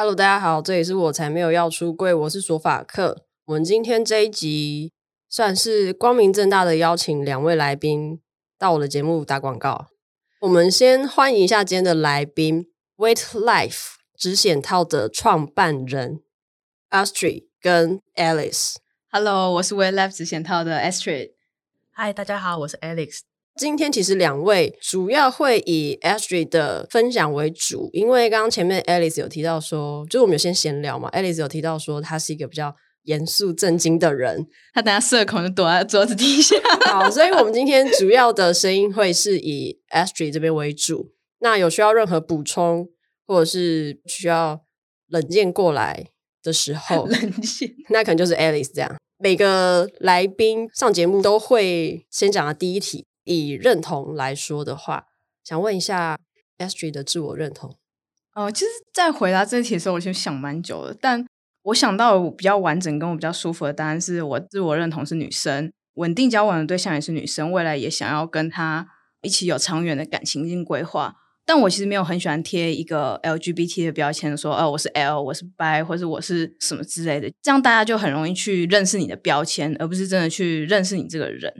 Hello，大家好，这里是我才没有要出柜，我是索法克。我们今天这一集算是光明正大的邀请两位来宾到我的节目打广告。我们先欢迎一下今天的来宾，Weight Life 直险套的创办人 Astrid 跟 Alice。Hello，我是 Weight Life 直险套的 Astrid。Hi，大家好，我是 Alex。今天其实两位主要会以 Astrid 的分享为主，因为刚刚前面 Alice 有提到说，就是我们有先闲聊嘛，Alice 有提到说他是一个比较严肃正经的人，他等下社恐就躲在桌子底下。好，所以我们今天主要的声音会是以 Astrid 这边为主。那有需要任何补充，或者是需要冷静过来的时 候，冷静，那可能就是 Alice 这样。每个来宾上节目都会先讲的第一题。以认同来说的话，想问一下 Astrid 的自我认同。哦，其实，在回答这题的时候，我先想蛮久的，但我想到比较完整跟我比较舒服的答案是我自我认同是女生，稳定交往的对象也是女生，未来也想要跟她一起有长远的感情进规划。但我其实没有很喜欢贴一个 LGBT 的标签，说哦，我是 L，我是 bi，或者我是什么之类的，这样大家就很容易去认识你的标签，而不是真的去认识你这个人。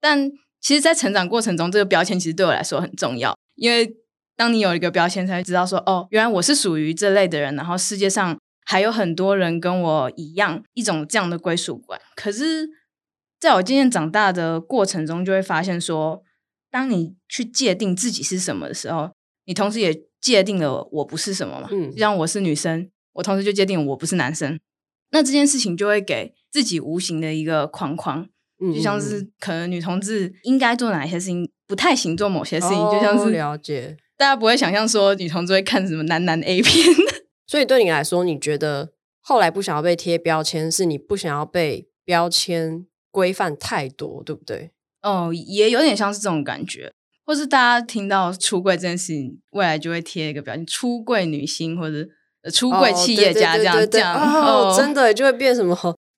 但其实，在成长过程中，这个标签其实对我来说很重要，因为当你有一个标签，才会知道说，哦，原来我是属于这类的人，然后世界上还有很多人跟我一样，一种这样的归属感。可是，在我渐渐长大的过程中，就会发现说，当你去界定自己是什么的时候，你同时也界定了我不是什么嘛。嗯，就像我是女生，我同时就界定我不是男生，那这件事情就会给自己无形的一个框框。就像是可能女同志应该做哪些事情，不太行做某些事情，哦、就像是了解大家不会想象说女同志会看什么男男 A 片，所以对你来说，你觉得后来不想要被贴标签，是你不想要被标签规范太多，对不对？哦，也有点像是这种感觉，或是大家听到出柜这件事情，未来就会贴一个标签，出柜女星或者出柜企业家这样、哦、这样，哦，真的就会变什么？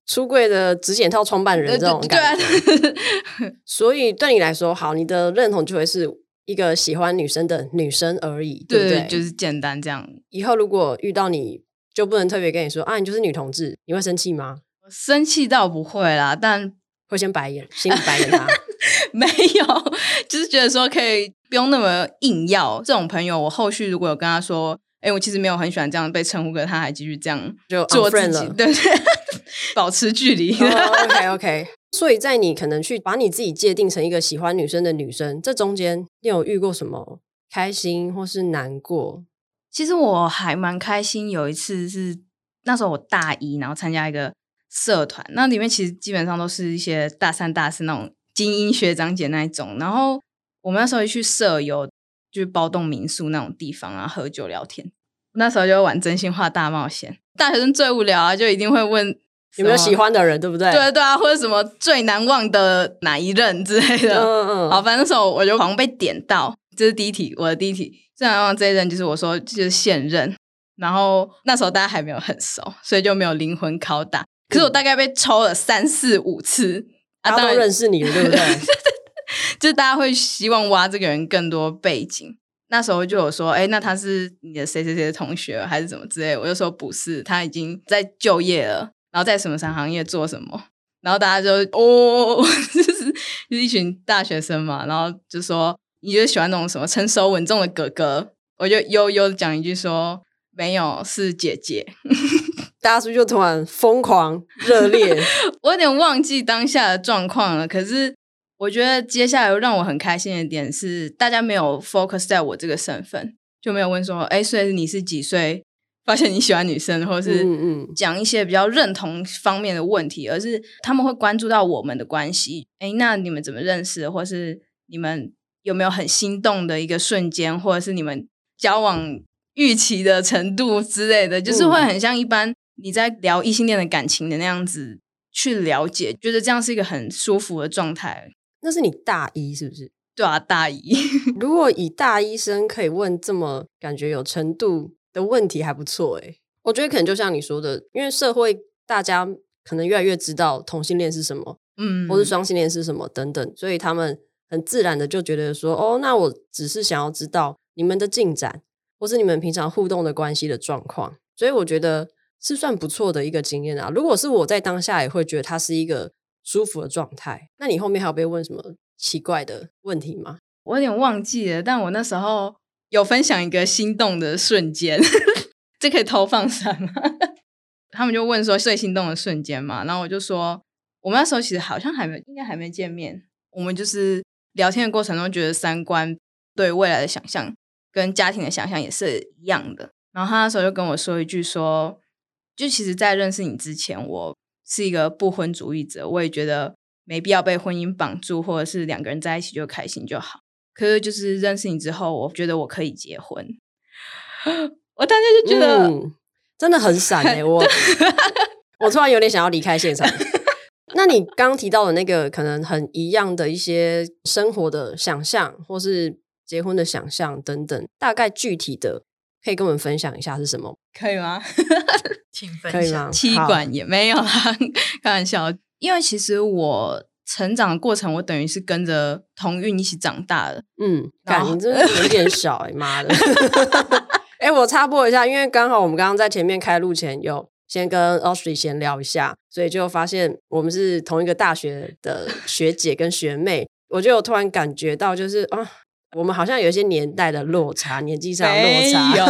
出柜的指险套创办人这种感觉，对对对，所以对你来说，好，你的认同就会是一个喜欢女生的女生而已，对不对？就是简单这样。以后如果遇到你，就不能特别跟你说啊，你就是女同志，你会生气吗？生气倒不会啦，但会先白眼，心里白眼他。没有，就是觉得说可以不用那么硬要。这种朋友，我后续如果有跟他说，哎，我其实没有很喜欢这样被称呼，可是他还继续这样就做自己，对对。保持距离。Oh, OK OK。所以在你可能去把你自己界定成一个喜欢女生的女生，这中间你有遇过什么开心或是难过？其实我还蛮开心，有一次是那时候我大一，然后参加一个社团，那里面其实基本上都是一些大三、大四那种精英学长姐那一种。然后我们那时候一去社游，就是包栋民宿那种地方啊，喝酒聊天。那时候就玩真心话大冒险。大学生最无聊啊，就一定会问。有没有喜欢的人，对不对？对对啊，或者什么最难忘的哪一任之类的。嗯嗯。好，反正那时候我就好像被点到，这是第一题，我的第一题最难忘这一任就是我说就是现任。然后那时候大家还没有很熟，所以就没有灵魂拷打。可是我大概被抽了三四五次，嗯、啊，大家都认识你了，对不对？就大家会希望挖这个人更多背景。那时候就有说，哎，那他是你的谁谁谁的同学，还是怎么之类？我就说不是，他已经在就业了。然后在什么什么行业做什么？然后大家就哦，就是就是一群大学生嘛，然后就说你就喜欢那种什么成熟稳重的哥哥？我就悠悠讲一句说没有，是姐姐。大家是不是就突然疯狂热烈？我有点忘记当下的状况了。可是我觉得接下来又让我很开心的点是，大家没有 focus 在我这个身份，就没有问说，哎，所以你是几岁？发现你喜欢女生，或是讲一些比较认同方面的问题，嗯嗯，而是他们会关注到我们的关系。诶，那你们怎么认识？或是你们有没有很心动的一个瞬间，或者是你们交往预期的程度之类的，就是会很像一般你在聊异性恋的感情的那样子去了解，觉得这样是一个很舒服的状态。那是你大一是不是？对啊，大一。如果以大医生可以问这么感觉有程度的问题还不错诶，我觉得可能就像你说的，因为社会大家可能越来越知道同性恋是什么，嗯，或是双性恋是什么等等，所以他们很自然的就觉得说，哦，那我只是想要知道你们的进展，或是你们平常互动的关系的状况。所以我觉得是算不错的一个经验啊。如果是我在当下，也会觉得它是一个舒服的状态。那你后面还有被问什么奇怪的问题吗？我有点忘记了，但我那时候有分享一个心动的瞬间，这可以偷放上吗？他们就问说最心动的瞬间嘛，然后我就说，我们那时候其实好像还没，应该还没见面。我们就是聊天的过程中，觉得三观对未来的想象跟家庭的想象也是一样的。然后他那时候就跟我说一句说，就其实，在认识你之前，我是一个不婚主义者，我也觉得没必要被婚姻绑住，或者是两个人在一起就开心就好。可是就是认识你之后，我觉得我可以结婚。我当时就觉得、嗯、真的很闪哎、欸，我 我突然有点想要离开现场。那你刚刚提到的那个可能很一样的一些生活的想象，或是结婚的想象等等，大概具体的可以跟我们分享一下是什么？可以吗？请分享。可以吗？妻管也没有啦，开玩笑。因为其实我。成长的过程，我等于是跟着同运一起长大的。嗯，感情真的有点小哎、欸，妈的！哎、欸，我插播一下，因为刚好我们刚刚在前面开录前有先跟 Austry 闲聊一下，所以就发现我们是同一个大学的学姐跟学妹。我就有突然感觉到，就是啊，我们好像有一些年代的落差，年纪上的落差。有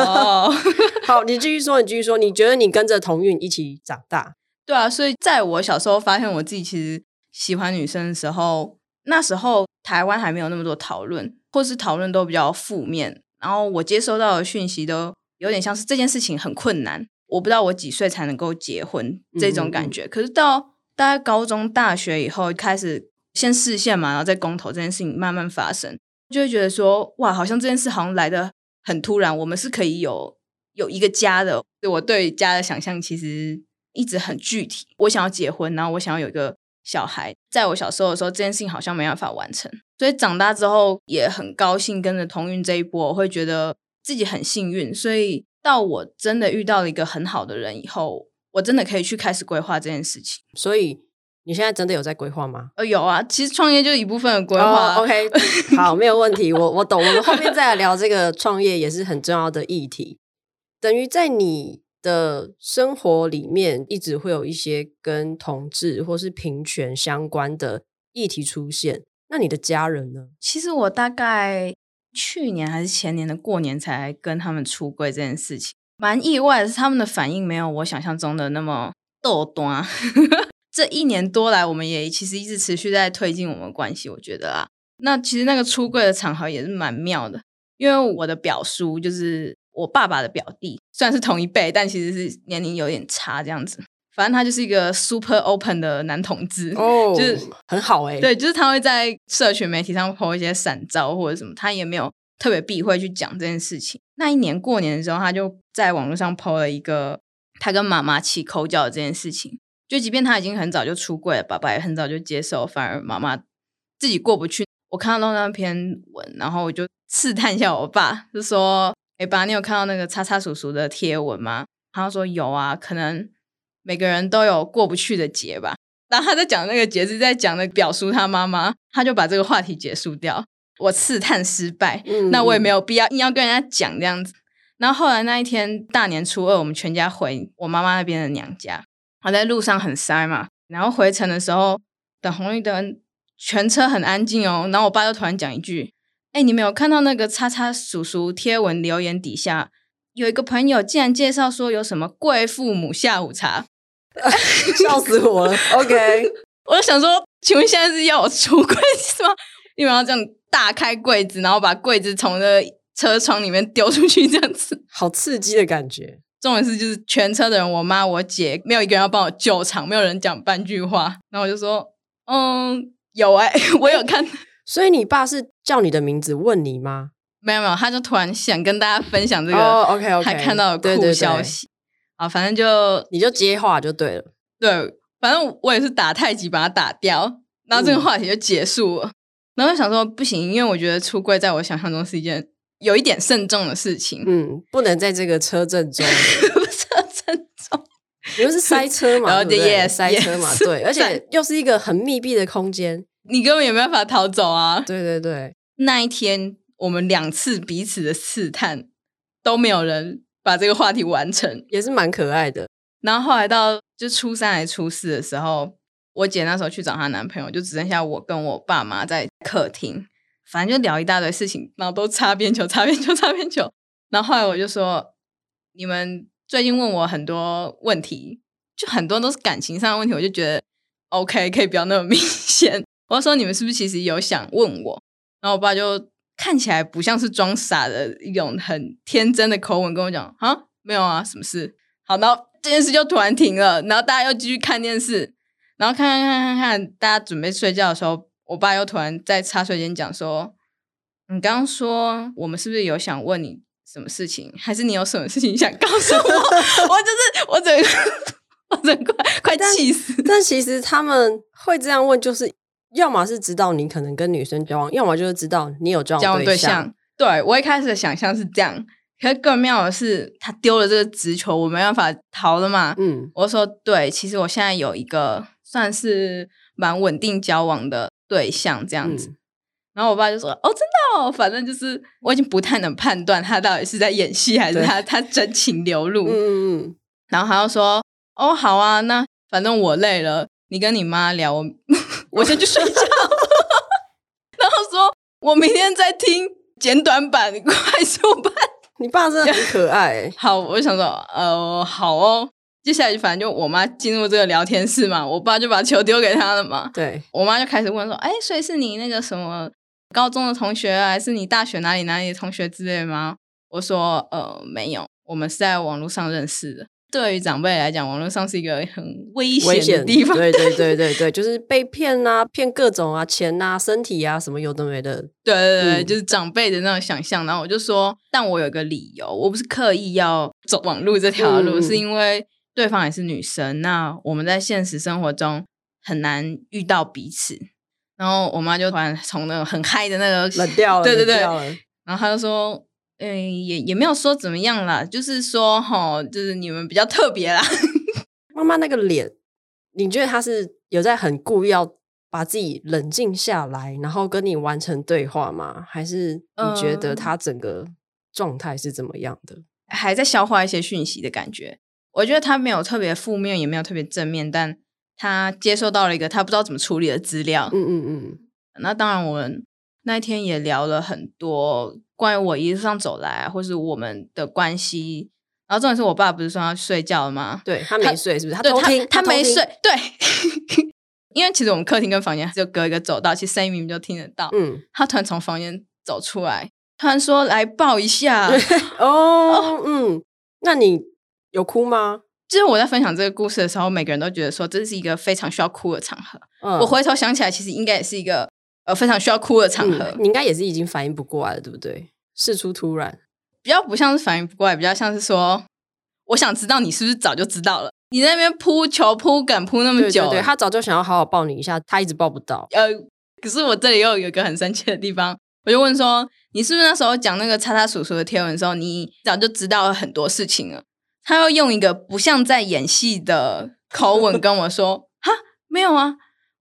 好，你继续说，你继续说，你觉得你跟着同运一起长大？对啊，所以在我小时候发现我自己其实。喜欢女生的时候，那时候台湾还没有那么多讨论，或是讨论都比较负面。然后我接收到的讯息都有点像是这件事情很困难，我不知道我几岁才能够结婚这种感觉。嗯嗯嗯。可是到大概高中、大学以后，开始先视线嘛，然后再公投这件事情慢慢发生，就会觉得说，哇，好像这件事好像来得很突然。我们是可以有有一个家的。我对家的想象其实一直很具体。我想要结婚，然后我想要有一个。小孩在我小时候的时候，这件事情好像没办法完成，所以长大之后也很高兴跟着同运这一波，我会觉得自己很幸运。所以到我真的遇到了一个很好的人以后，我真的可以去开始规划这件事情。所以你现在真的有在规划吗？呃，有啊，其实创业就是一部分的规划。Oh, OK，好，没有问题，我我懂。我们后面再来聊这个创业也是很重要的议题，等于在你。的生活里面一直会有一些跟同志或是平权相关的议题出现。那你的家人呢？其实我大概去年还是前年的过年才跟他们出柜这件事情，蛮意外的是他们的反应没有我想象中的那么逗端。这一年多来，我们也其实一直持续在推进我们关系。我觉得啊，那其实那个出柜的场合也是蛮妙的，因为我的表叔就是。我爸爸的表弟虽然是同一辈，但其实是年龄有点差，这样子。反正他就是一个 super open 的男同志，哦，就是很好哎、欸。对，就是他会在社群媒体上 po 一些闪照或者什么，他也没有特别避讳去讲这件事情。那一年过年的时候，他就在网络上 po 了一个他跟妈妈起口角的这件事情。就即便他已经很早就出柜了，爸爸也很早就接受，反而妈妈自己过不去。我看到那篇文，然后我就试探一下我爸，就说。哎，爸，你有看到那个叉叉叔叔的贴文吗？他说有啊，可能每个人都有过不去的节吧。然后他在讲那个节是在讲的表叔他妈妈，他就把这个话题结束掉。我试探失败，嗯、那我也没有必要硬要跟人家讲这样子。然后后来那一天大年初二，我们全家回我妈妈那边的娘家，我在路上很塞嘛，然后回程的时候等红绿灯，全车很安静哦。然后我爸就突然讲一句。哎，你没有看到那个叉叉叔叔贴文留言底下有一个朋友竟然介绍说有什么贵父母下午茶，笑死我了。OK，我就想说，请问现在是要我出柜是吗？你们要这样大开柜子，然后把柜子从那个车窗里面丢出去，这样子，好刺激的感觉。重点是就是全车的人，我妈、我姐，没有一个人要帮我救场，没有人讲半句话。然后我就说，嗯，有哎、欸，我有看。所以你爸是叫你的名字问你吗？没有没有，他就突然想跟大家分享这个，OK OK，还看到了酷消息啊，反正就你就接话就对了。对，反正我也是打太极把它打掉，然后这个话题就结束了。嗯、然后想说不行，因为我觉得出柜在我想象中是一件有一点慎重的事情，嗯，不能在这个车震中，车震中，因为是塞车嘛，对不对？Yes, 塞车嘛，对，而且又是一个很密闭的空间。你根本也没办法逃走啊！对对对，那一天我们两次彼此的试探都没有人把这个话题完成，也是蛮可爱的。然后后来到就初三还是初四的时候，我姐那时候去找她男朋友，就只剩下我跟我爸妈在客厅，反正就聊一大堆事情，然后都擦边球、擦边球、擦边球。然后后来我就说，你们最近问我很多问题，就很多都是感情上的问题，我就觉得 OK，可以不要那么明显。我就说你们是不是其实有想问我？然后我爸就。看起来不像是装傻的一种很天真的口吻跟我讲啊，没有啊，什么事？好，然后这件事就突然停了，然后大家又继续看电视，然后看看看看看，大家准备睡觉的时候，我爸又突然在茶水间讲说：“你刚刚说我们是不是有想问你什么事情？还是你有什么事情想告诉我？” 我就是我整个我整个快快气死但！但其实他们会这样问，就是。要么是知道你可能跟女生交往，要么就是知道你有交往对象。对，我一开始的想象是这样，可是更妙的是，他丢了这个直球，我没办法逃了嘛。嗯，我说对，其实我现在有一个算是蛮稳定交往的对象这样子。嗯、然后我爸就说：“哦，真的哦，反正就是我已经不太能判断他到底是在演戏还是他他真情流露。”嗯嗯嗯。然后他又说：“哦，好啊，那反正我累了，你跟你妈聊我。”我先去睡觉，然后说：“我明天再听简短版、快速版。”你爸真的很可爱。好，我就想说，呃，好哦。接下来就反正就我妈进入这个聊天室嘛，我爸就把球丢给她了嘛。对，我妈就开始问说：“哎，所以是你那个什么高中的同学啊，还是你大学哪里哪里的同学之类的吗？”我说：“呃，没有，我们是在网络上认识的。”对于长辈来讲，网络上是一个很危险的地方。对对对对对，就是被骗啊，骗各种啊，钱啊，身体啊，什么有的没的。对对对，嗯、就是长辈的那种想象。然后我就说，但我有一个理由，我不是刻意要走网络这条路，嗯、是因为对方也是女生，那我们在现实生活中很难遇到彼此。然后我妈就突然从那个很嗨的那个冷掉了，对对对，然后她就说。嗯，也也没有说怎么样啦，就是说哈，就是你们比较特别啦。妈妈那个脸，你觉得她是有在很故意要把自己冷静下来，然后跟你完成对话吗？还是你觉得她整个状态是怎么样的？呃，还在消化一些讯息的感觉。我觉得他没有特别负面，也没有特别正面，但他接收到了一个他不知道怎么处理的资料。嗯嗯嗯。那当然，我们那一天也聊了很多。关于我一路上走来啊，或是我们的关系，然后重点是我爸不是说要睡觉了吗？对，他没睡，是不是？他对他他没睡，对，因为其实我们客厅跟房间就隔一个走道，其实声音明明就听得到。嗯，他突然从房间走出来，突然说来抱一下。哦，哦，嗯，那你有哭吗？就是我在分享这个故事的时候，每个人都觉得说这是一个非常需要哭的场合。嗯，我回头想起来，其实应该也是一个。呃，非常需要哭的场合，嗯，你应该也是已经反应不过来了，对不对？事出突然，比较不像是反应不过来，比较像是说，我想知道你是不是早就知道了？你在那边扑球扑梗扑那么久，对，对，对，他早就想要好好抱你一下，他一直抱不到。呃，可是我这里又有一个很生气的地方，我就问说，你是不是那时候讲那个叉叉叔叔的贴文的时候，你早就知道了很多事情了？他要用一个不像在演戏的口吻跟我说，哈，没有啊。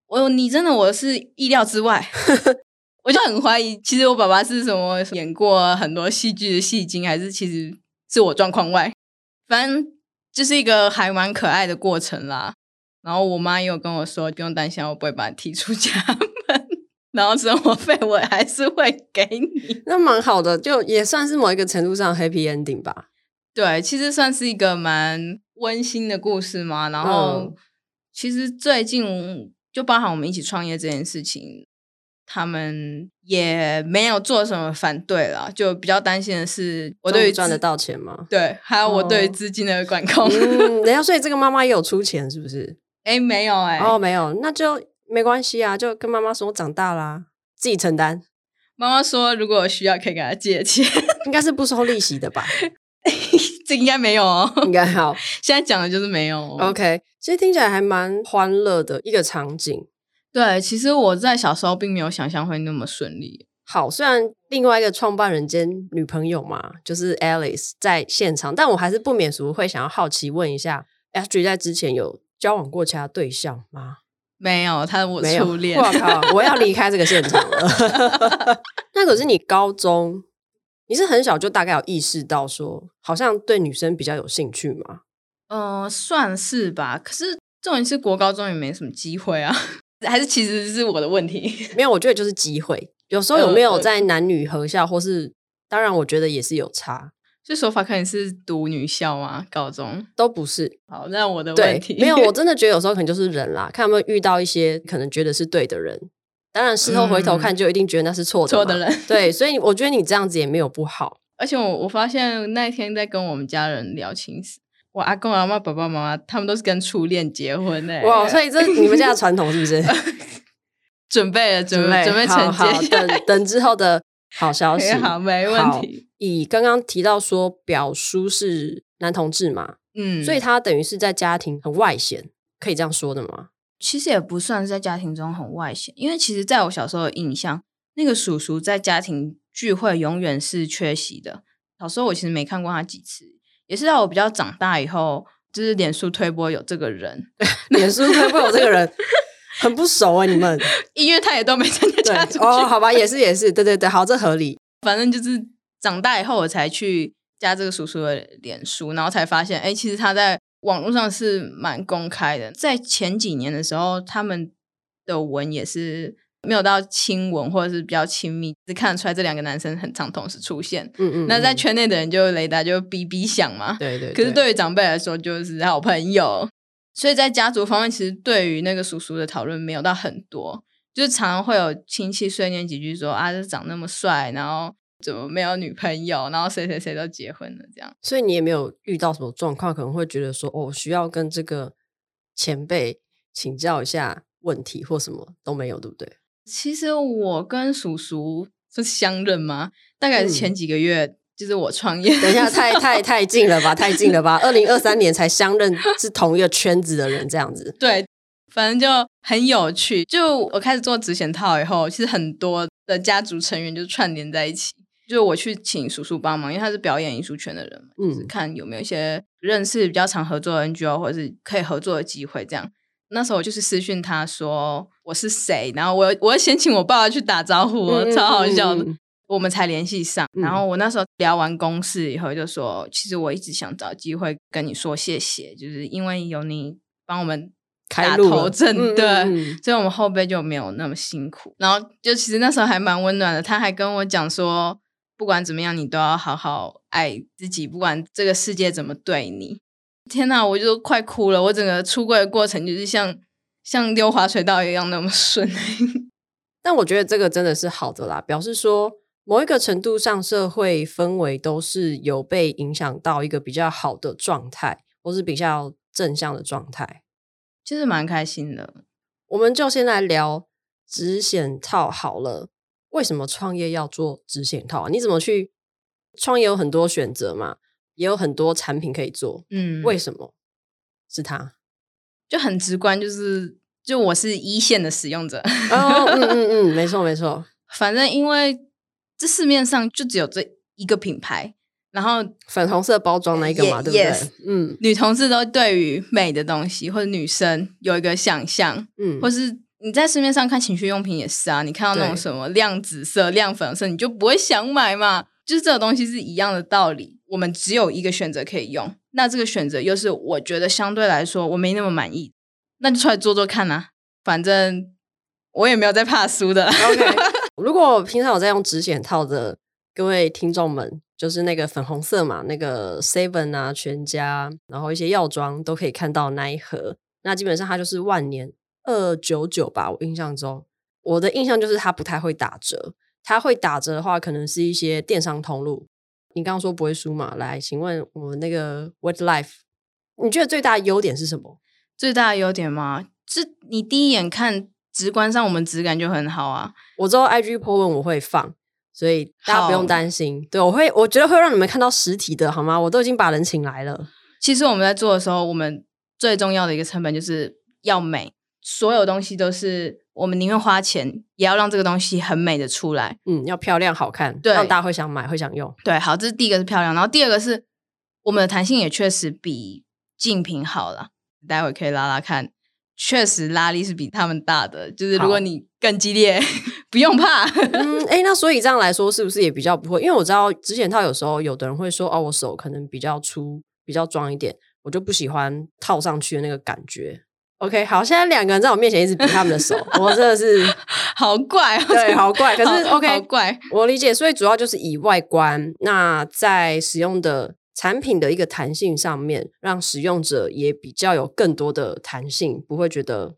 我你真的我是意料之外，我就很怀疑，其实我爸爸是什么演过很多戏剧的戏精，还是其实是我状况外？反正就是一个还蛮可爱的过程啦。然后我妈也有跟我说，不用担心，我不会把你踢出家门，然后生活费我还是会给你。那蛮好的，就也算是某一个程度上 happy ending 吧。对，其实算是一个蛮温馨的故事嘛。然后其实最近。就包含我们一起创业这件事情，他们也没有做什么反对啦，就比较担心的是我对于赚得到钱吗？对，还有我对于资金的管控。哦、嗯，等下，所以这个妈妈也有出钱，是不是？哎，没有哎、欸，哦，没有，那就没关系啊，就跟妈妈说我长大啦，自己承担。妈妈说，如果有需要，可以给她借钱，应该是不收利息的吧？这应该没有哦，应该好。现在讲的就是没有哦。OK，其实听起来还蛮欢乐的一个场景。对，其实我在小时候并没有想象会那么顺利。好，虽然另外一个创办人兼女朋友嘛，就是 Alice 在现场，但我还是不免俗会想要好奇问一下，Astrid 在之前有交往过其他对象吗？没有，他是我初恋。我靠，我要离开这个现场了。那可是你高中。你是很小就大概有意识到说，好像对女生比较有兴趣吗？嗯、呃，算是吧。可是重点是国高中也没什么机会啊，还是其实是我的问题？没有，我觉得就是机会。有时候有没有在男女合校，或是当然，我觉得也是有差。就说法，可能是读女校吗？高中都不是。好，那我的问题没有。我真的 觉得有时候可能就是人啦，看有没有遇到一些可能觉得是对的人。当然，事后回头看就一定觉得那是错的。错的人。对，所以我觉得你这样子也没有不好。而且我我发现那一天在跟我们家人聊情史，我阿公阿妈、爸爸妈妈他们都是跟初恋结婚的。哇，所以这是你们家的传统是不是？准备了，准备准备承接，等等之后的好消息。好，没问题。以刚刚提到说表叔是男同志嘛，嗯，所以他等于是在家庭很外显，可以这样说的吗？其实也不算是在家庭中很外显，因为其实在我小时候的印象，那个叔叔在家庭聚会永远是缺席的。小时候我其实没看过他几次，也是到我比较长大以后，就是脸书推播有这个人，脸书推播有这个人。很不熟啊，你们，因为他也都没参加家族哦，好吧，也是也是，对对对，好，这合理。反正就是长大以后，我才去加这个叔叔的脸书，然后才发现，哎，其实他在网络上是蛮公开的。在前几年的时候，他们的文也是没有到亲吻或者是比较亲密，只看得出来这两个男生很常同时出现。嗯，嗯嗯。那在圈内的人就雷达就哔哔响嘛。对，对对。可是对于长辈来说，就是好朋友。所以在家族方面，其实对于那个叔叔的讨论没有到很多，就是常常会有亲戚碎念几句说啊，这长那么帅，然后怎么没有女朋友，然后谁谁谁都结婚了这样。所以你也没有遇到什么状况，可能会觉得说哦，需要跟这个前辈请教一下问题或什么都没有，对不对？其实我跟叔叔是相认吗？大概是前几个月。嗯就是我创业，等一下，太太太近了吧，太近了吧！二零二三年才相认，是同一个圈子的人，这样子。对，反正就很有趣。就我开始做纸险套以后，其实很多的家族成员就串联在一起。就我去请叔叔帮忙，因为他是表演艺术圈的人嘛，嗯，就是看有没有一些认识比较常合作的 NGO 或者是可以合作的机会。这样，那时候我就是私讯他说我是谁，然后我我要先请我爸爸去打招呼，嗯、超好笑的。嗯我们才联系上，然后我那时候聊完公事以后就说，嗯、其实我一直想找机会跟你说谢谢，就是因为有你帮我们打头阵，嗯、对，嗯、所以我们后辈就没有那么辛苦。然后就其实那时候还蛮温暖的，他还跟我讲说，不管怎么样，你都要好好爱自己，不管这个世界怎么对你。天哪，我就快哭了，我整个出柜的过程就是像像溜滑水道一样那么顺。但我觉得这个真的是好的啦，表示说。某一个程度上，社会氛围都是有被影响到一个比较好的状态，或是比较正向的状态，其实蛮开心的。我们就先来聊纸险套好了。为什么创业要做直线套啊？你怎么去创业？有很多选择嘛，也有很多产品可以做。嗯，为什么是它？就很直观，就是就我是一线的使用者。哦，嗯嗯嗯，没错没错。反正因为。这市面上就只有这一个品牌，然后粉红色包装那一个嘛对不对？Yes, 嗯，女同志都对于美的东西或者女生有一个想象，嗯，或是你在市面上看情趣用品也是啊，你看到那种什么亮紫色、亮粉色，你就不会想买嘛。就是这个东西是一样的道理，我们只有一个选择可以用，那这个选择又是我觉得相对来说我没那么满意，那就出来做做看啊，反正我也没有在怕输的。OK。如果平常有在用纸检套的各位听众们，就是那个粉红色嘛，那个 Seven 啊、全家，然后一些药妆都可以看到那一盒。那基本上它就是万年二九九吧，我印象中，我的印象就是它不太会打折。它会打折的话，可能是一些电商通路。你刚刚说不会输嘛？来，请问我们那个 Wetlife，你觉得最大的优点是什么？最大的优点吗？是你第一眼看。直观上，我们质感就很好啊。我知道 IG po 文我会放，所以大家不用担心。对，我会，我觉得会让你们看到实体的，好吗？我都已经把人请来了。其实我们在做的时候，我们最重要的一个成本就是要美。所有东西都是我们宁愿花钱，也要让这个东西很美的出来。嗯，要漂亮好看，对，让大家会想买，会想用。对，好，这是第一个是漂亮，然后第二个是我们的弹性也确实比竞品好了。待会可以拉拉看。确实拉力是比他们大的，就是如果你更激烈，不用怕。嗯，哎，那所以这样来说，是不是也比较不会？因为我知道之前套有时候有的人会说，哦，我手可能比较粗，比较壮一点，我就不喜欢套上去的那个感觉。OK，好，现在两个人在我面前一直比他们的手，我真的是 好怪，对，好怪。可是 OK，好怪，我理解。所以主要就是以外观，那在使用的产品的一个弹性上面，让使用者也比较有更多的弹性，不会觉得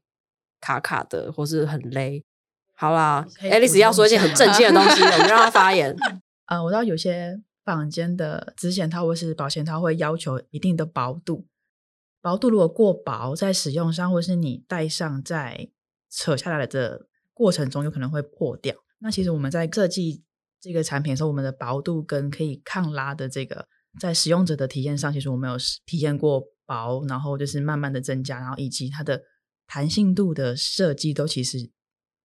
卡卡的或是很勒。好啦，Alice 要说一些很正经的东西，我们让他发言。呃，我知道有些房间的指险套或是保险套会要求一定的薄度。薄度如果过薄，在使用上或是你戴上，在扯下来的这过程中，有可能会破掉。那其实我们在设计这个产品的时候，我们的薄度跟可以抗拉的这个，在使用者的体验上，其实我们有体验过薄，然后就是慢慢的增加，然后以及它的弹性度的设计，都其实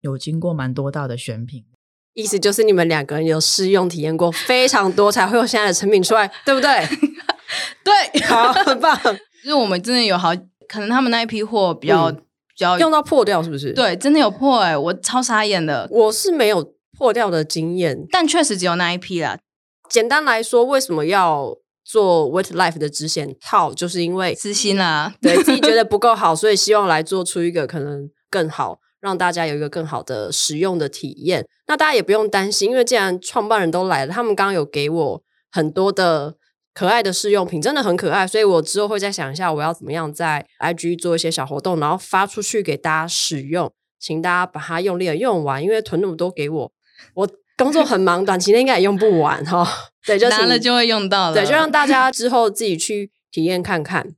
有经过蛮多道的选品。意思就是你们两个人有试用体验过非常多，才会有现在的成品出来，对不对？对，好，很棒。就是我们真的有好，可能他们那一批货比较、嗯、比较用到破掉，是不是？对，真的有破哎、欸，我超傻眼的。我是没有破掉的经验，但确实只有那一批啦。简单来说，为什么要做 Wetlife 的直险套？就是因为私心啦，对自己觉得不够好，所以希望来做出一个可能更好，让大家有一个更好的使用的体验。那大家也不用担心，因为既然创办人都来了，他们刚刚有给我很多的。可爱的试用品真的很可爱，所以我之后会再想一下，我要怎么样在 IG 做一些小活动，然后发出去给大家使用，请大家把它用力的用完，因为囤那么多给我，我工作很忙，短期内应该也用不完哈。对，就拿了就会用到了，对，就让大 家之后自己去体验看看。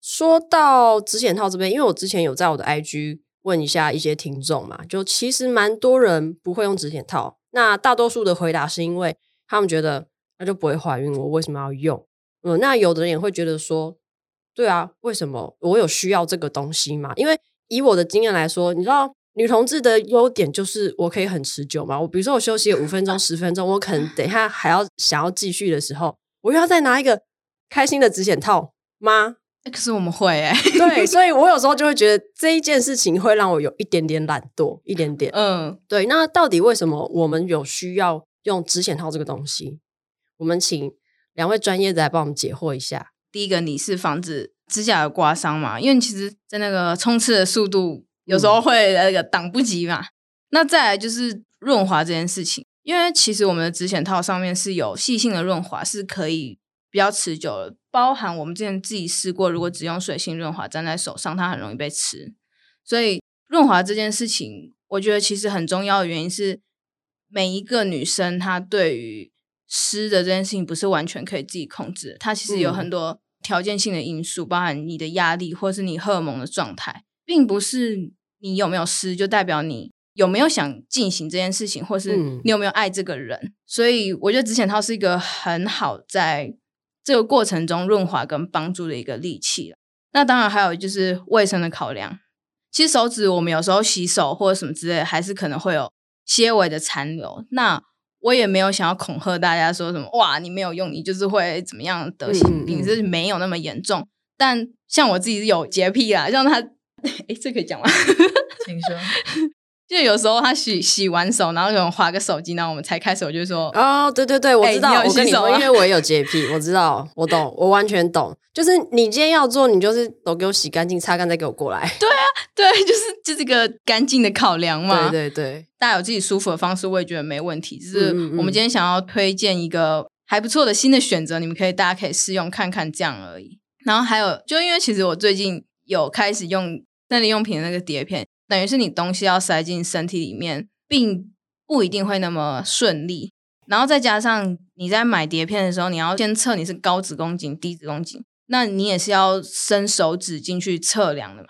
说到指险套这边，因为我之前有在我的 IG 问一下一些听众嘛，就其实蛮多人不会用指险套，那大多数的回答是因为他们觉得。那就不会怀孕，我为什么要用？嗯，那有的人也会觉得说，对啊，为什么我有需要这个东西吗？因为以我的经验来说，你知道女同志的优点就是我可以很持久嘛。我比如说我休息五分钟、十分钟，我可能等一下还要想要继续的时候，我又要再拿一个开心的指险套吗？可是我们会哎、欸，对，所以 我有时候就会觉得这一件事情会让我有一点点懒惰，一点点。嗯，对。那到底为什么我们有需要用指险套这个东西？我们请两位专业的来帮我们解惑一下。第一个，你是防止指甲的刮伤嘛？因为其实，在那个冲刺的速度有时候会那个挡不及嘛。嗯、那再来就是润滑这件事情，因为其实我们的指险套上面是有细性的润滑，是可以比较持久的。包含我们之前自己试过，如果只用水性润滑粘在手上，它很容易被吃。所以润滑这件事情，我觉得其实很重要的原因是，每一个女生她对于湿的这件事情不是完全可以自己控制的，它其实有很多条件性的因素，嗯、包含你的压力或是你荷尔蒙的状态，并不是你有没有湿就代表你有没有想进行这件事情，或是你有没有爱这个人。嗯、所以我觉得指险套是一个很好在这个过程中润滑跟帮助的一个利器。那当然还有就是卫生的考量，其实手指我们有时候洗手或者什么之类，还是可能会有些微的残留。那我也没有想要恐吓大家说什么哇，你没有用，你就是会怎么样得性病，是没有那么严重。但像我自己有洁癖啦，像他，哎，这可以讲吗？请说。就有时候他洗洗完手，然后可能划个手机，然后我们才开始，我就说哦，对对对，我知道，欸、我跟你说，因为我也有洁癖，我知道，我懂，我完全懂。就是你今天要做，你就是都给我洗干净、擦干，再给我过来。对啊，对，就是就是个干净的考量嘛。对对对，大家有自己舒服的方式，我也觉得没问题。就是我们今天想要推荐一个还不错的新的选择，你们可以大家可以试用看看这样而已。然后还有，就因为其实我最近有开始用生理用品的那个碟片。等于是你东西要塞进身体里面，并不一定会那么顺利。然后再加上你在买碟片的时候，你要先测你是高子宫颈、低子宫颈，那你也是要伸手指进去测量的嘛。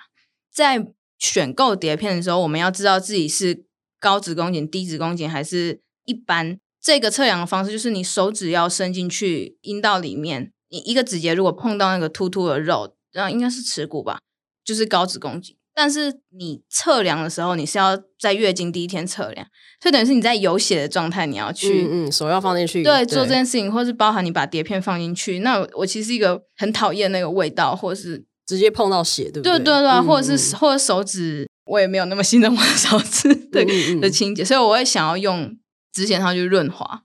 在选购碟片的时候，我们要知道自己是高子宫颈、低子宫颈还是一般。这个测量的方式就是你手指要伸进去阴道里面，你一个指节如果碰到那个突突的肉，然后应该是耻骨吧，就是高子宫颈。但是你测量的时候，你是要在月经第一天测量，所以等于是你在有血的状态，你要去，嗯，嗯，手要放进去，对，对做这件事情，或是包含你把碟片放进去。那我，我其实是一个很讨厌那个味道，或是直接碰到血，对不对？对对对，或者是、嗯、或者手指我也没有那么信任我的手指的嗯嗯的清洁，所以我会想要用指甲上去润滑。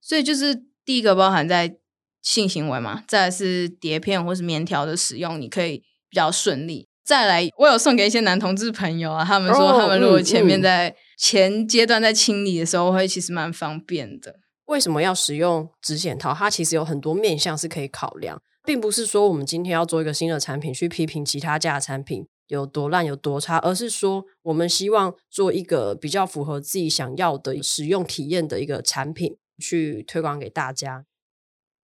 所以就是第一个包含在性行为嘛，再来是碟片或是棉条的使用，你可以比较顺利。再来，我有送给一些男同志朋友啊，他们说他们如果前面在前阶段在清理的时候，会其实蛮方便的。为什么要使用指显套？它其实有很多面向是可以考量，并不是说我们今天要做一个新的产品去批评其他家的产品有多烂有多差，而是说我们希望做一个比较符合自己想要的使用体验的一个产品。去推广给大家。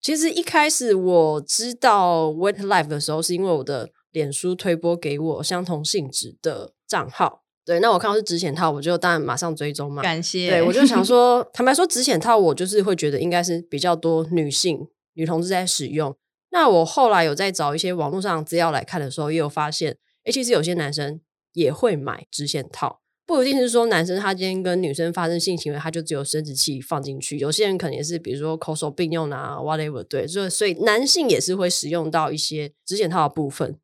其实一开始我知道 Wet Life 的时候，是因为我的脸书推播给我相同性质的账号。对，那我看到是指显套，我就当然马上追踪嘛。感谢。对，我就想 说，坦白说，指显套我就是会觉得应该是比较多女性女同志在使用。那我后来有在找一些网络上资料来看的时候，也有发现，诶，其实有些男生也会买指显套。不一定是说男生他今天跟女生发生性行为，他就只有生殖器放进去。有些人可能也是，比如说口手并用啊，whatever。对，所以所以男性也是会使用到一些指显套的部分。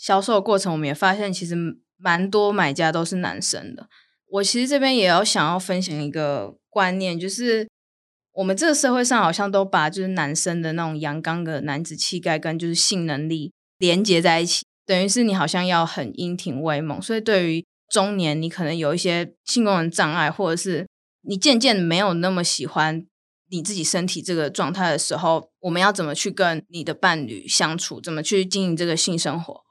销售过程，我们也发现其实蛮多买家都是男生的。我其实这边也要想要分享一个观念，就是我们这个社会上好像都把就是男生的那种阳刚的男子气概跟就是性能力连接在一起，等于是你好像要很英挺威猛。所以对于中年，你可能有一些性功能障碍，或者是你渐渐没有那么喜欢你自己身体这个状态的时候，我们要怎么去跟你的伴侣相处？怎么去经营这个性生活？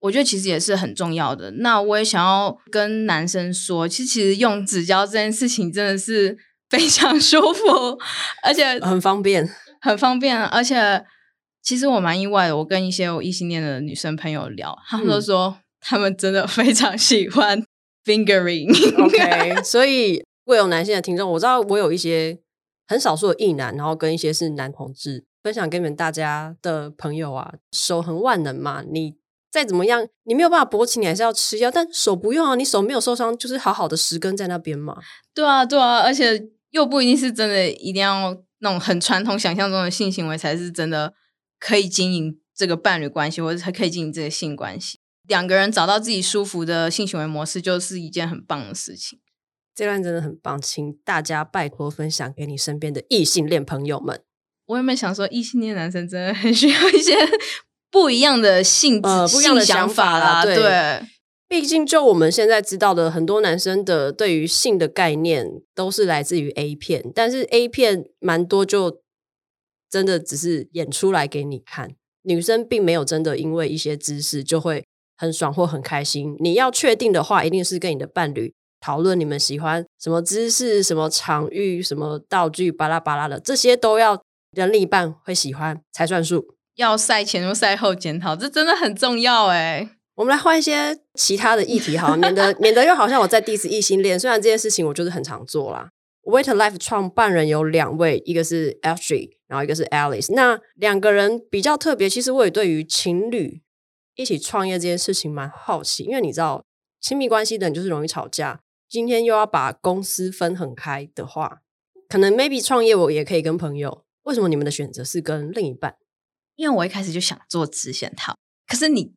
我觉得其实也是很重要的。那我也想要跟男生说，其实其实用纸胶这件事情真的是 非常舒服，而且很方便，很方便。而且其实我蛮意外的，我跟一些我异性恋的女生朋友聊，他们都说。嗯他们真的非常喜欢 fingering。OK，所以会有男性的听众，我知道我有一些很少数的异男，然后跟一些是男同志分享给你们大家的朋友啊，手很万能嘛，你再怎么样，你没有办法勃起，你还是要吃药，但手不用啊，你手没有受伤，就是好好的十根在那边嘛。对啊，对啊，而且又不一定是真的，一定要那种很传统想象中的性行为才是真的可以经营这个伴侣关系，或者才可以经营这个性关系。两个人找到自己舒服的性行为模式，就是一件很棒的事情。这段真的很棒，请大家拜托分享给你身边的异性恋朋友们。我有没有想说，异性恋男生真的很需要一些不一样的性呃不一样的想法啦？对，对，毕竟就我们现在知道的，很多男生的对于性的概念都是来自于 A 片，但是 A 片蛮多就真的只是演出来给你看，女生并没有真的因为一些知识就会。很爽或很开心，你要确定的话，一定是跟你的伴侣讨论你们喜欢什么姿势、什么场域、什么道具，巴拉巴拉的，这些都要人另一半会喜欢才算数。要赛前或赛后检讨，这真的很重要哎。我们来换一些其他的议题好，免得免得又好像我在 diss 异性恋。虽然这件事情我就是很常做啦。Wet Life 创办人有两位，一个是 Ashley，然后一个是 Alice。那两个人比较特别，其实我也对于情侣。一起创业这件事情蛮好奇，因为你知道亲密关系的人就是容易吵架。今天又要把公司分很开的话，可能 maybe 创业我也可以跟朋友。为什么你们的选择是跟另一半？因为我一开始就想做直线套，可是你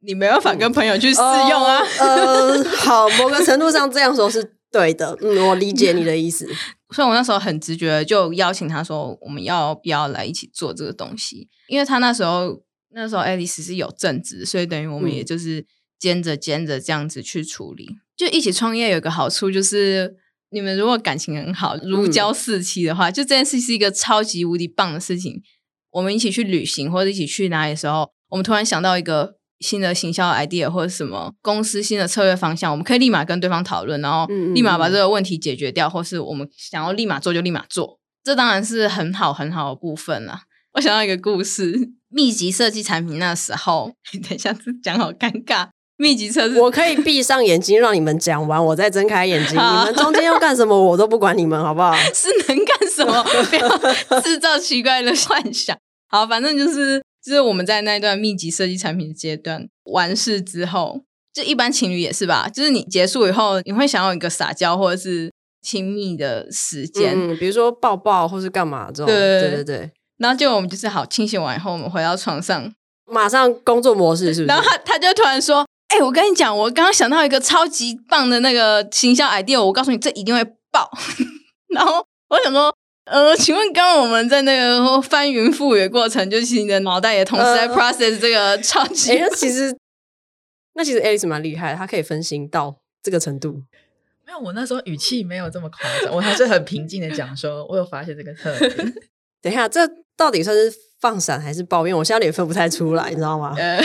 你没办法跟朋友去试用啊。嗯、呃，好，某个程度上这样说是对的。嗯，我理解你的意思。所以我那时候很直觉就邀请他说，我们要不要来一起做这个东西？因为他那时候。那时候爱丽丝是有正职，所以等于我们也就是兼着兼着这样子去处理。嗯、就一起创业有一个好处，就是你们如果感情很好，如胶似漆的话，嗯、就这件事是一个超级无敌棒的事情。我们一起去旅行或者一起去哪里的时候，我们突然想到一个新的行销 idea 或者什么公司新的策略方向，我们可以立马跟对方讨论，然后立马把这个问题解决掉，或是我们想要立马做就立马做。这当然是很好很好的部分了。我想到一个故事。密集设计产品那时候，等一下次 讲好尴尬。密集测试，我可以闭上眼睛让你们讲完，我再睁开眼睛。你们中间要干什么，我都不管你们，好不好？是能干什么？不要制造奇怪的幻想。好，反正就是就是我们在那段密集设计产品的阶段完事之后，就一般情侣也是吧，就是你结束以后，你会想要一个撒娇或者是亲密的时间，嗯，比如说抱抱或是干嘛这种。对对对对。然后就我们就是好清醒完以后，我们回到床上，马上工作模式是不是？然后他他就突然说：“哎、欸，我跟你讲，我刚刚想到一个超级棒的那个行销 idea，我告诉你，这一定会爆。然后我想说，呃，请问刚刚我们在那个翻云覆雨的过程，就是你的脑袋也同时在 process 这个 超级、呃欸……那其实，那其实 Alice 蛮厉害，她可以分心到这个程度。没有，我那时候语气没有这么夸张，我还是很平静的讲说，我有发现这个特点。等一下，这到底算是放闪还是抱怨？我现在也分不太出来，你知道吗？呃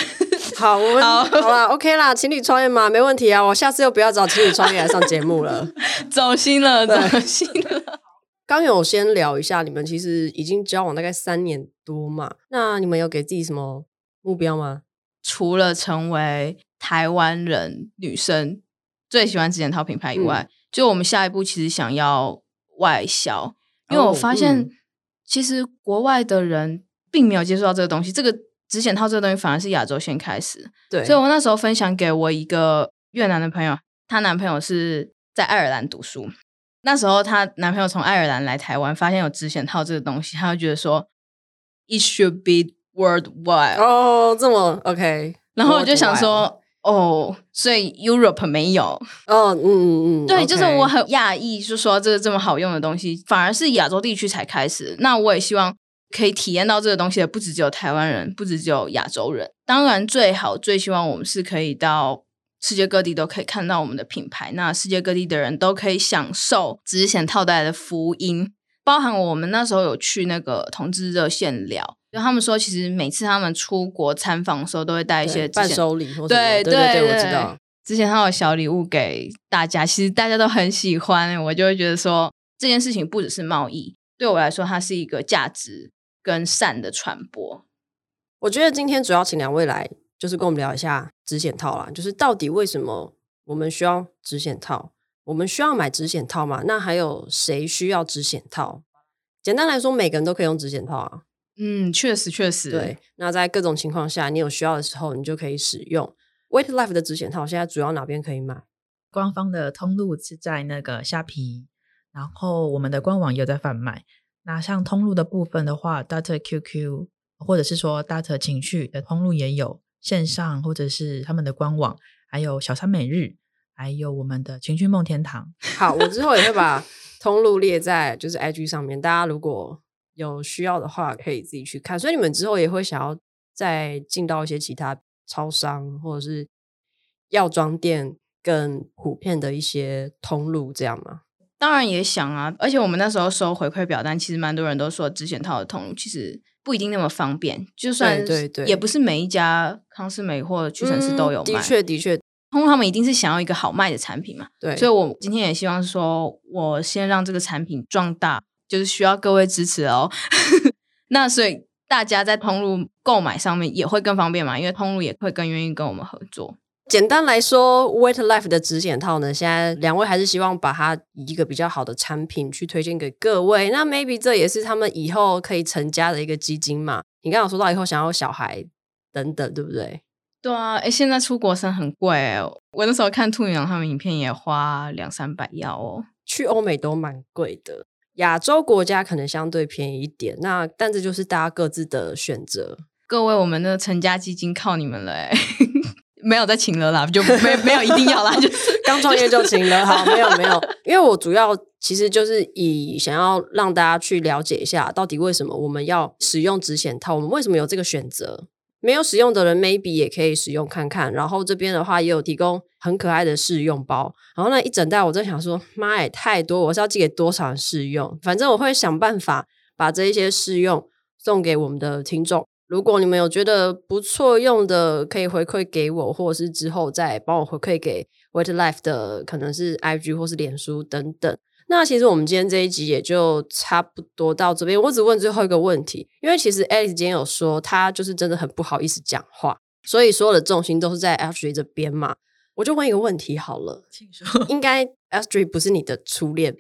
好，我们好，好啦，OK 啦，情侣创业嘛，没问题啊。我下次又不要找情侣创业来上节目了，走心了，走心了。刚有先聊一下，你们其实已经交往大概三年多嘛？那你们有给自己什么目标吗？除了成为台湾人女生最喜欢直剪套品牌以外，嗯、就我们下一步其实想要外销，因为我发现、哦嗯、其实国外的人并没有接触到这个东西，这个。直剪套这个东西反而是亚洲先开始，对，所以我那时候分享给我一个越南的朋友，她男朋友是在爱尔兰读书，那时候她男朋友从爱尔兰来台湾，发现有直剪套这个东西，他就觉得说，it should be worldwide。哦，这么 OK，然后我就想说，哦，所以 Europe 没有，哦，嗯嗯嗯，对就是我很讶异，就说这个这么好用的东西，反而是亚洲地区才开始。那我也希望。可以体验到这个东西的不止只有台湾人，不止只有亚洲人。当然，最好最希望我们是可以到世界各地都可以看到我们的品牌，那世界各地的人都可以享受之前套带来的福音。包含我们那时候有去那个同志热线聊，就他们说，其实每次他们出国参访的时候，都会带一些伴手礼，对对对对，我知道。之前他有小礼物给大家，其实大家都很喜欢。我就会觉得说，这件事情不只是贸易，对我来说，它是一个价值。跟善的传播，我觉得今天主要请两位来，就是跟我们聊一下直剪套啦。就是到底为什么我们需要直剪套？我们需要买直剪套吗？那还有谁需要直剪套？简单来说，每个人都可以用直剪套啊。嗯，确实确实。对，那在各种情况下，你有需要的时候，你就可以使用 Wait Life 的直剪套。现在主要哪边可以买？官方的通路是在那个虾皮，然后我们的官网也有在贩卖。那像通路的部分的话，Dr. QQ 或者是说 Dr. 情趣的通路也有线上，或者是他们的官网，还有小三美日，还有我们的情趣梦天堂。好，我之后也会把通路列在就是 IG 上面，大家如果有需要的话，可以自己去看。所以你们之后也会想要再进到一些其他超商或者是药妆店更普遍的一些通路，这样吗？当然也想啊，而且我们那时候收回馈表单，其实蛮多人都说之前套的通路其实不一定那么方便，就算对对，也不是每一家康斯美或屈臣氏都有卖。的确的确，通路他们一定是想要一个好卖的产品嘛。对，所以我今天也希望说，我先让这个产品壮大，就是需要各位支持哦。那所以大家在通路购买上面也会更方便嘛，因为通路也会更愿意跟我们合作。简单来说，Wait Life 的直剪套呢，现在两位还是希望把它以一个比较好的产品去推荐给各位。那 maybe 这也是他们以后可以成家的一个基金嘛？你刚刚说到以后想要小孩等等，对不对？对啊，诶，现在出国生很贵，我那时候看兔女郎他们影片也花两三百要哦。去欧美都蛮贵的，亚洲国家可能相对便宜一点。那但这就是大家各自的选择。各位，我们的成家基金靠你们了诶没有再请了啦，就没没有一定要啦，就是刚创业就请了。好，没有没有，因为我主要其实就是以想要让大家去了解一下，到底为什么我们要使用直剪套，我们为什么有这个选择？没有使用的人，maybe 也可以使用看看。然后这边的话也有提供很可爱的试用包，然后那一整袋，我在想说，妈也太多，我是要寄给多少人试用？反正我会想办法把这一些试用送给我们的听众。如果你们有觉得不错用的，可以回馈给我，或者是之后再帮我回馈给 Wait Life 的，可能是 IG 或是脸书等等。那其实我们今天这一集也就差不多到这边。我只问最后一个问题，因为其实 Alice 今天有说她就是真的很不好意思讲话，所以所有的重心都是在 a s h r e y 这边嘛。我就问一个问题好了，请说，应该 a s h r e y 不是你的初恋？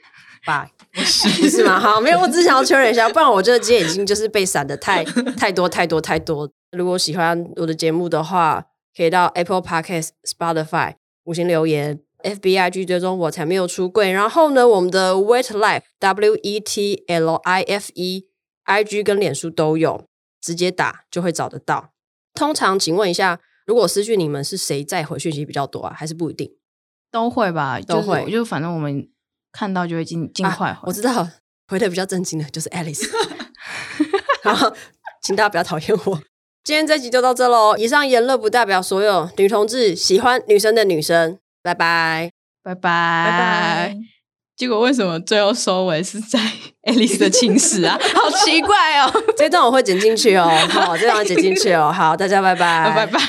吧，不 是吗？好，没有，我只想要确认一下，不然我觉得今天已经就是被闪的太太多太多太多。如果喜欢我的节目的话，可以到 Apple Podcast、Spotify 五星留言，FBIG 追踪我才没有出柜。然后呢，我们的 Wet Life W E T L I F E IG 跟脸书都有，直接打就会找得到。通常，请问一下，如果私讯你们是谁在回讯息比较多啊？还是不一定？都会吧，都会。就，就反正我们看到就会尽尽快。啊，我知道回的比较正经的就是 Alice。好，请大家不要讨厌我。今天这集就到这喽。以上言论不代表所有女同志喜欢女生的女生。拜拜，拜拜，拜拜。结果为什么最后收尾是在 Alice 的寝室啊？好奇怪哦！这段我会剪进去哦。好，这段我剪进去哦。好，大家拜拜，拜拜。